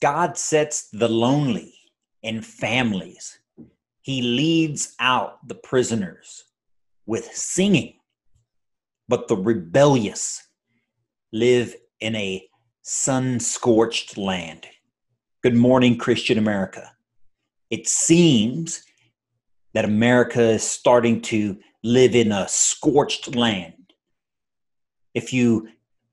God sets the lonely in families. He leads out the prisoners with singing, but the rebellious live in a sun scorched land. Good morning, Christian America. It seems that America is starting to live in a scorched land. If you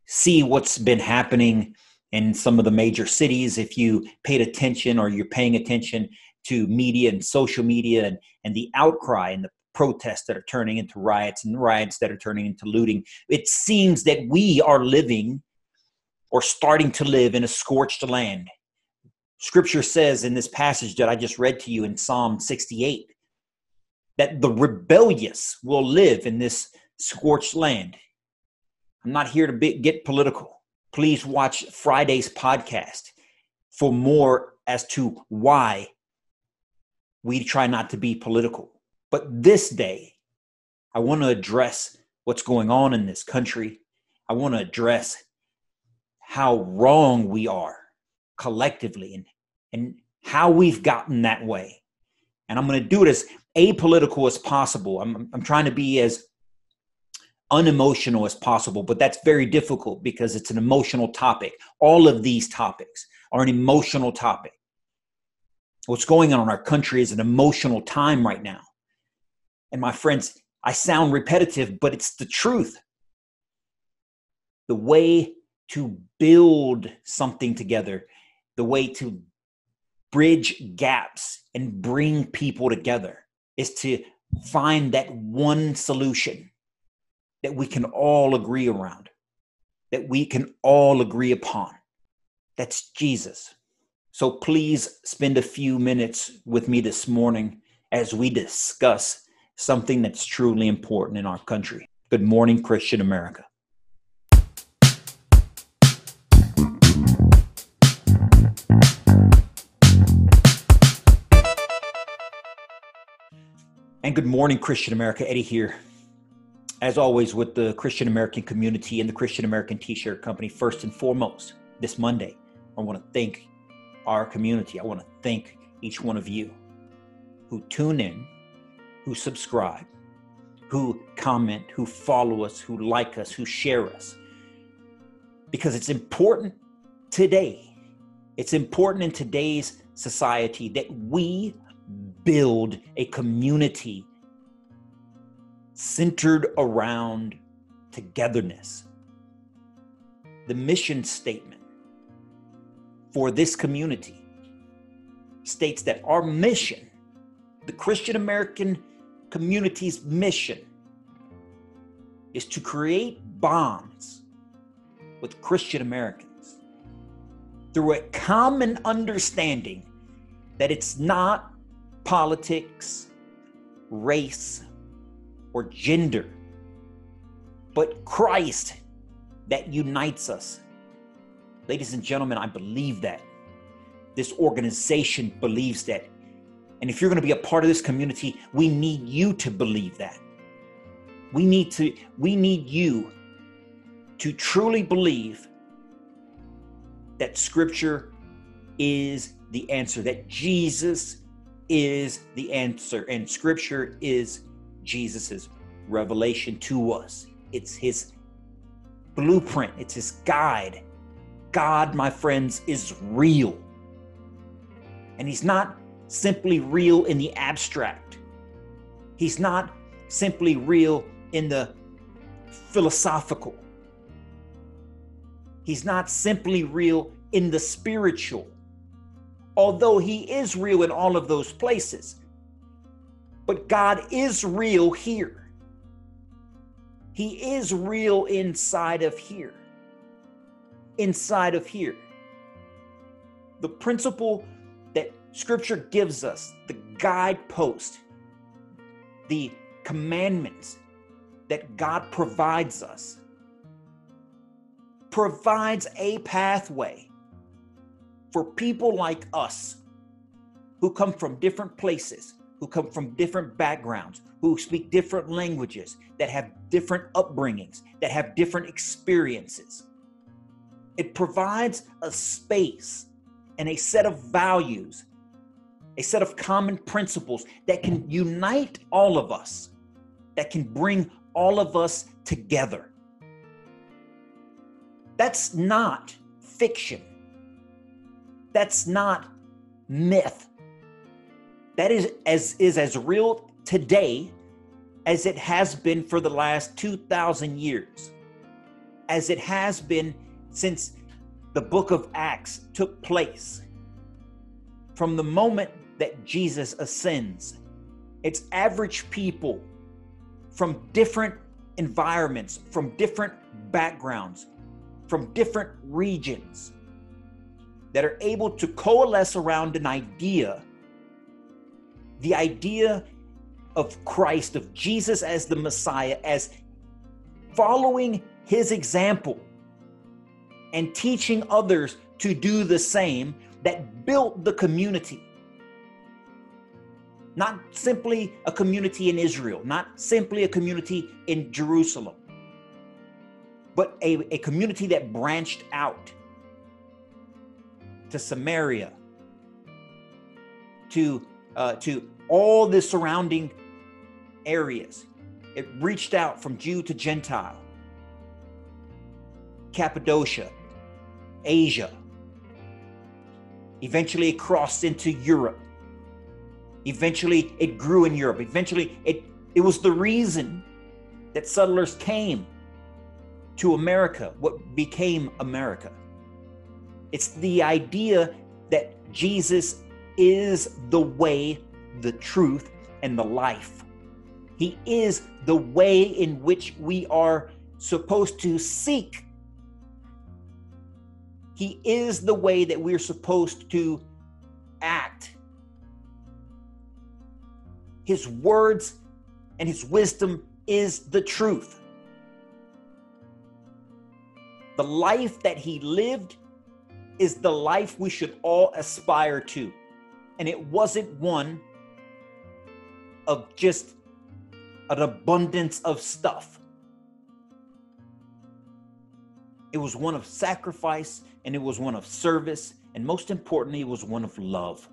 see what's been happening in some of the major cities, if you paid attention or you're paying attention to media and social media and, and the outcry and the protests that are turning into riots and riots that are turning into looting, it seems that we are living or starting to live in a scorched land. Scripture says in this passage that I just read to you in Psalm 68 that the rebellious will live in this scorched land. I'm not here to be, get political. Please watch Friday's podcast for more as to why we try not to be political. But this day, I want to address what's going on in this country. I want to address how wrong we are collectively and, and how we've gotten that way. And I'm going to do it as apolitical as possible. I'm, I'm trying to be as unemotional as possible, but that's very difficult because it's an emotional topic. All of these topics are an emotional topic what's going on in our country is an emotional time right now. And my friends, I sound repetitive, but it's the truth. The way to build something together, the way to bridge gaps and bring people together is to find that one solution that we can all agree around, that we can all agree upon. That's Jesus. So please spend a few minutes with me this morning as we discuss something that's truly important in our country. Good morning, Christian America. And good morning, Christian America. Eddie here. As always, with the Christian American community and the Christian American T shirt company, first and foremost, this Monday, I want to thank our community. I want to thank each one of you who tune in, who subscribe, who comment, who follow us, who like us, who share us. Because it's important today, it's important in today's society that we build a community centered around togetherness. The mission statement for this community states that our mission, the Christian American community's mission, is to create bonds with Christian Americans through a common understanding that it's not politics, race, or gender, but Christ that unites us Ladies and gentlemen, I believe that. This organization believes that. And if you're going to be a part of this community, we need you to believe that. We need to we need you to truly believe that scripture is the answer, that Jesus is the answer and scripture is Jesus's revelation to us. It's his blueprint, it's his guide God, my friends, is real. And He's not simply real in the abstract, He's not simply real in the philosophical. He's not simply real in the spiritual, although He is real in all of those places. But God is real here. He is real inside of here inside of here. The principle that scripture gives us, the guidepost, the commandments that God provides us, provides a pathway for people like us who come from different places, who come from different backgrounds, who speak different languages, that have different upbringings, that have different experiences it provides a space and a set of values, a set of common principles that can unite all of us, that can bring all of us together. That's not fiction. That's not myth. That is as is as real today as it has been for the last 2000 years. As it has been since the book of Acts took place. From the moment that Jesus ascends, it's average people from different environments, from different backgrounds, from different regions that are able to coalesce around an idea the idea of Christ, of Jesus as the Messiah, as following his example and teaching others to do the same that built the community. Not simply a community in Israel, not simply a community in Jerusalem, but a, a community that branched out to Samaria, to, uh, to all the surrounding areas. It reached out from Jew to Gentile, Cappadocia, Asia. Eventually, it crossed into Europe. Eventually, it grew in Europe. Eventually, it, it was the reason that settlers came to America, what became America. It's the idea that Jesus is the way, the truth, and the life. He is the way in which we are supposed to seek. He is the way that we're supposed to act. His words and his wisdom is the truth. The life that he lived is the life we should all aspire to. And it wasn't one of just an abundance of stuff. It was one of sacrifice and it was one of service. And most importantly, it was one of love.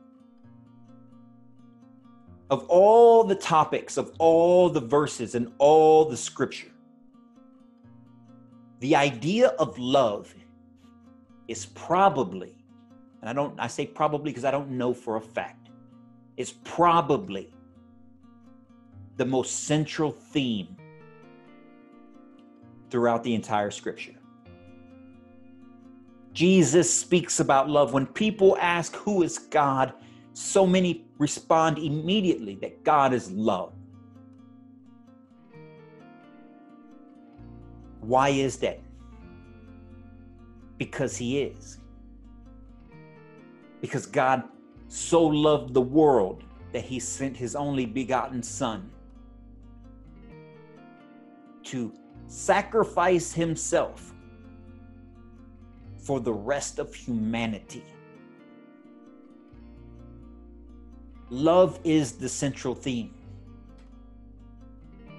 Of all the topics, of all the verses, and all the scripture, the idea of love is probably, and I don't, I say probably because I don't know for a fact, is probably the most central theme throughout the entire scripture. Jesus speaks about love. When people ask, Who is God? so many respond immediately that God is love. Why is that? Because He is. Because God so loved the world that He sent His only begotten Son to sacrifice Himself for the rest of humanity. Love is the central theme.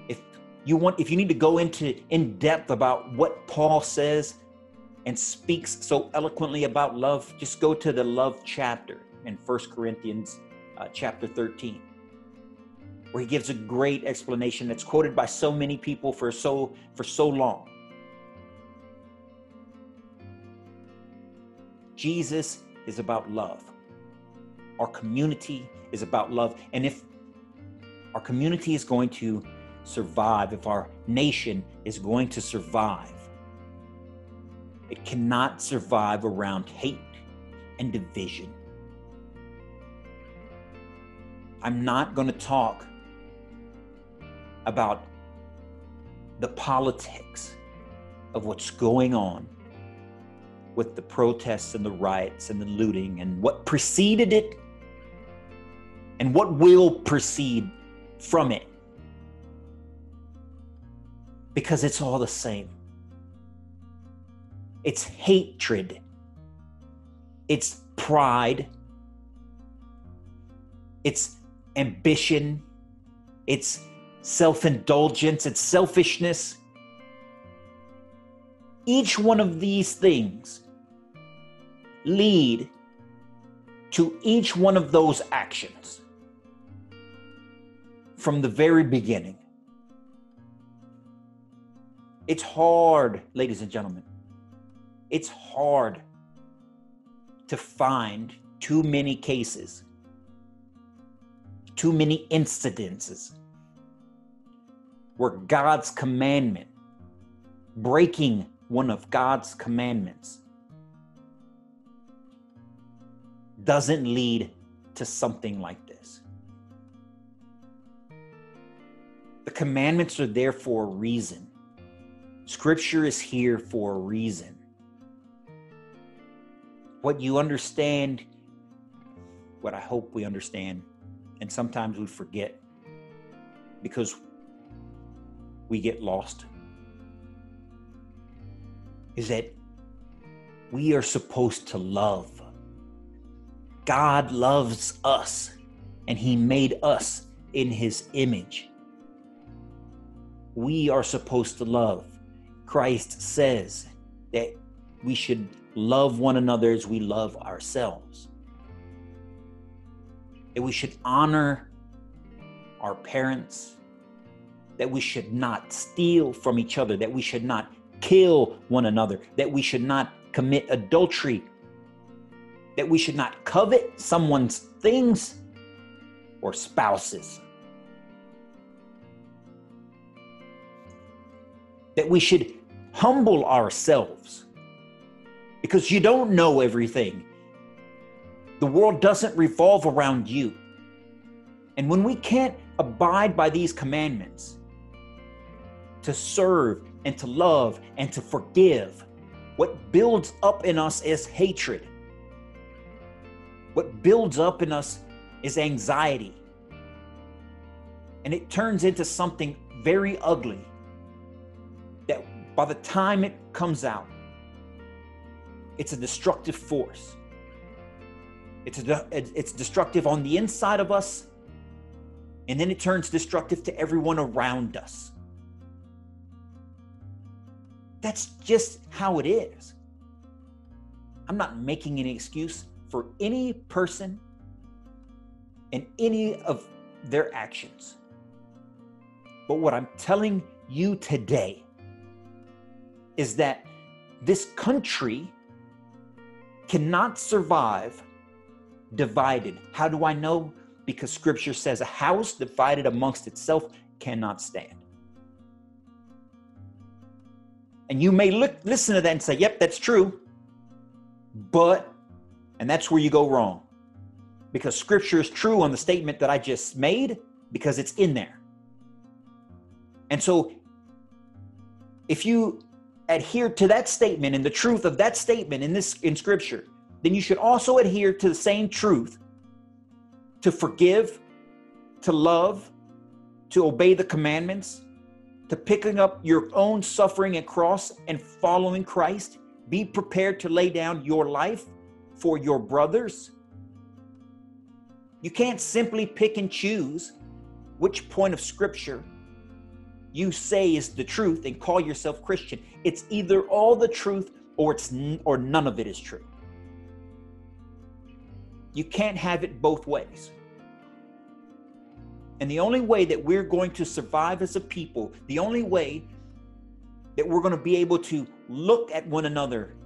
If you want if you need to go into in depth about what Paul says and speaks so eloquently about love, just go to the love chapter in First Corinthians uh, chapter 13 where he gives a great explanation that's quoted by so many people for so for so long Jesus is about love. Our community is about love. And if our community is going to survive, if our nation is going to survive, it cannot survive around hate and division. I'm not going to talk about the politics of what's going on with the protests and the riots and the looting and what preceded it and what will proceed from it. Because it's all the same. It's hatred, it's pride, it's ambition, it's self indulgence, it's selfishness. Each one of these things lead to each one of those actions from the very beginning. It's hard, ladies and gentlemen. It's hard to find too many cases, too many incidences where God's commandment, breaking one of God's commandments, doesn't lead to something like this. The commandments are there for a reason. Scripture is here for a reason. What you understand, what I hope we understand, and sometimes we forget because we get lost, is that we are supposed to love God loves us and He made us in His image. We are supposed to love. Christ says that we should love one another as we love ourselves. That we should honor our parents, that we should not steal from each other, that we should not kill one another, that we should not commit adultery that we should not covet someone's things or spouses. That we should humble ourselves because you don't know everything. The world doesn't revolve around you. And when we can't abide by these commandments to serve and to love and to forgive, what builds up in us is hatred what builds up in us is anxiety. And it turns into something very ugly that by the time it comes out, it's a destructive force. It's, a, it's destructive on the inside of us, and then it turns destructive to everyone around us. That's just how it is. I'm not making any excuse for any person and any of their actions. But what I'm telling you today is that this country cannot survive divided. How do I know? Because scripture says a house divided amongst itself cannot stand. And you may look, listen to that and say, yep, that's true. But and that's where you go wrong. Because scripture is true on the statement that I just made because it's in there. And so if you adhere to that statement and the truth of that statement in this in scripture, then you should also adhere to the same truth to forgive, to love, to obey the commandments, to picking up your own suffering and cross and following Christ. Be prepared to lay down your life for your brothers. You can't simply pick and choose which point of scripture you say is the truth and call yourself Christian. It's either all the truth or it's n- or none of it is true. You can't have it both ways. And the only way that we're going to survive as a people, the only way that we're going to be able to look at one another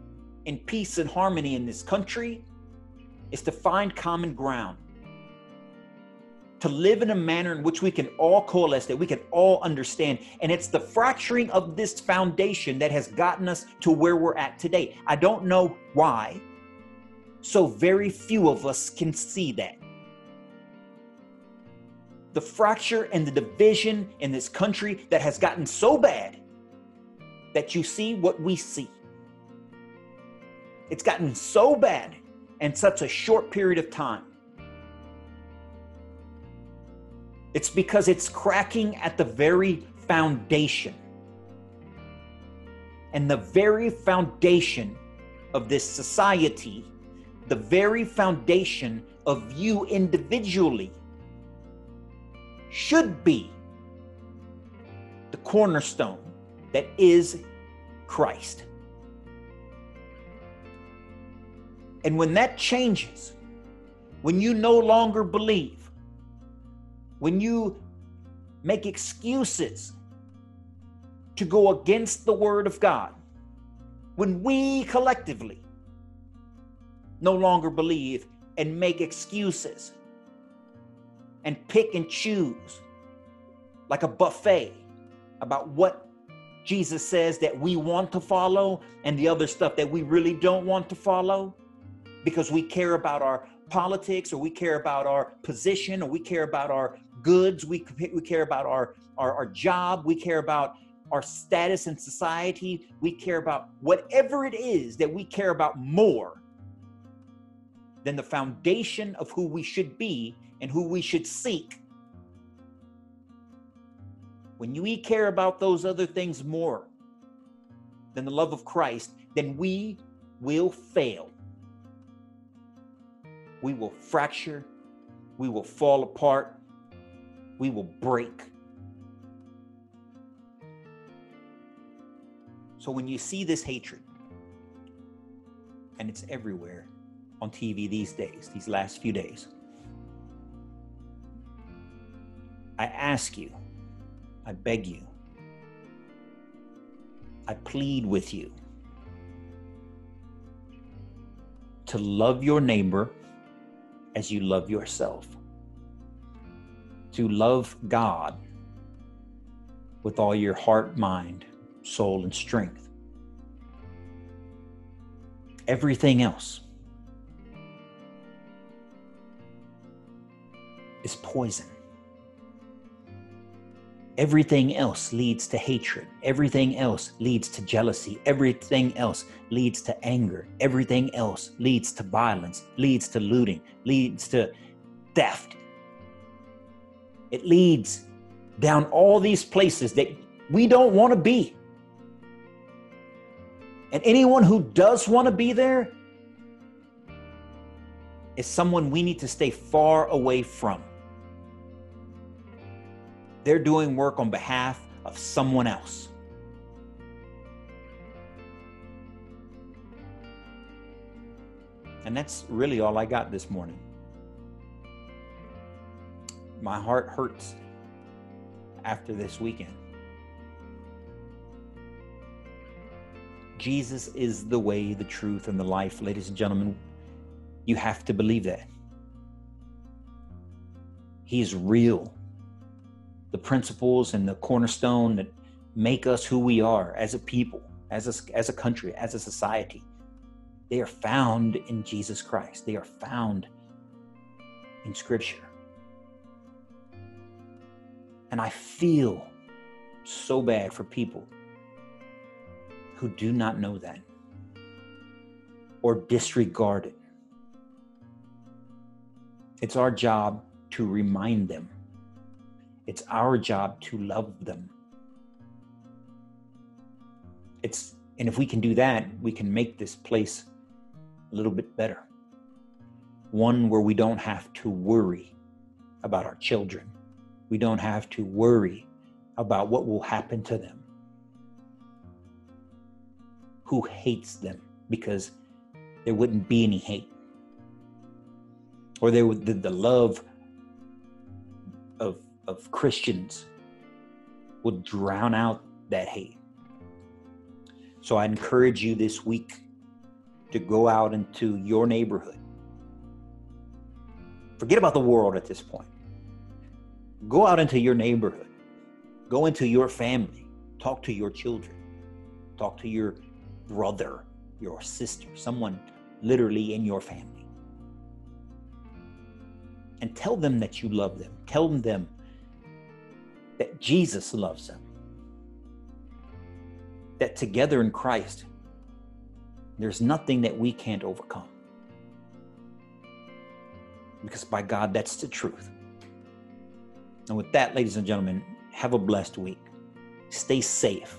in peace and harmony in this country is to find common ground, to live in a manner in which we can all coalesce, that we can all understand. And it's the fracturing of this foundation that has gotten us to where we're at today. I don't know why. So very few of us can see that. The fracture and the division in this country that has gotten so bad that you see what we see. It's gotten so bad in such a short period of time. It's because it's cracking at the very foundation. And the very foundation of this society, the very foundation of you individually, should be the cornerstone that is Christ. And when that changes, when you no longer believe, when you make excuses to go against the word of God, when we collectively no longer believe and make excuses and pick and choose like a buffet about what Jesus says that we want to follow and the other stuff that we really don't want to follow because we care about our politics or we care about our position or we care about our goods. We, we care about our, our, our job. We care about our status in society. We care about whatever it is that we care about more than the foundation of who we should be and who we should seek. When we care about those other things more than the love of Christ, then we will fail. We will fracture. We will fall apart. We will break. So when you see this hatred, and it's everywhere, on TV these days, these last few days. I ask you, I beg you, I plead with you to love your neighbor as you love yourself, to love God with all your heart, mind, soul, and strength. Everything else is poison. Everything else leads to hatred. Everything else leads to jealousy. Everything else leads to anger. Everything else leads to violence, leads to looting, leads to theft. It leads down all these places that we don't want to be. And anyone who does want to be there is someone we need to stay far away from. They're doing work on behalf of someone else. And that's really all I got this morning. My heart hurts after this weekend. Jesus is the way, the truth, and the life, ladies and gentlemen. You have to believe that. He is real the principles and the cornerstone that make us who we are as a people, as a, as a country, as a society. They are found in Jesus Christ. They are found in Scripture. And I feel so bad for people who do not know that or disregard it. It's our job to remind them it's our job to love them. It's and if we can do that, we can make this place a little bit better. One where we don't have to worry about our children. We don't have to worry about what will happen to them. Who hates them because there wouldn't be any hate. Or there would the, the love of Christians will drown out that hate. So I encourage you this week to go out into your neighborhood. Forget about the world at this point. Go out into your neighborhood. Go into your family. Talk to your children. Talk to your brother, your sister, someone literally in your family. And tell them that you love them. Tell them that Jesus loves them. That together in Christ, there's nothing that we can't overcome. Because by God, that's the truth. And with that, ladies and gentlemen, have a blessed week. Stay safe.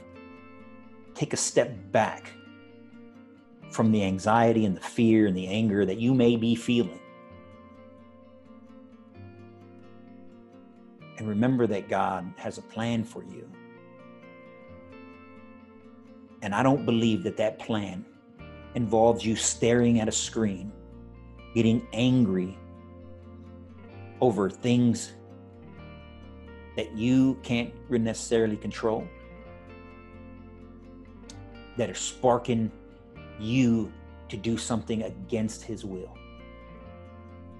Take a step back from the anxiety and the fear and the anger that you may be feeling And remember that God has a plan for you. And I don't believe that that plan involves you staring at a screen, getting angry over things that you can't necessarily control, that are sparking you to do something against His will,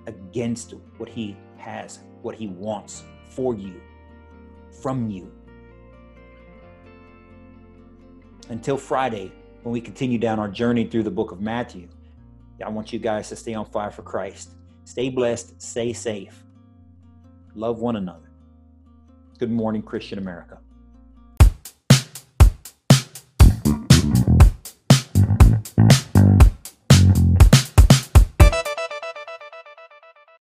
against what He has, what He wants for you, from you. Until Friday, when we continue down our journey through the book of Matthew, I want you guys to stay on fire for Christ. Stay blessed, stay safe, love one another. Good morning, Christian America.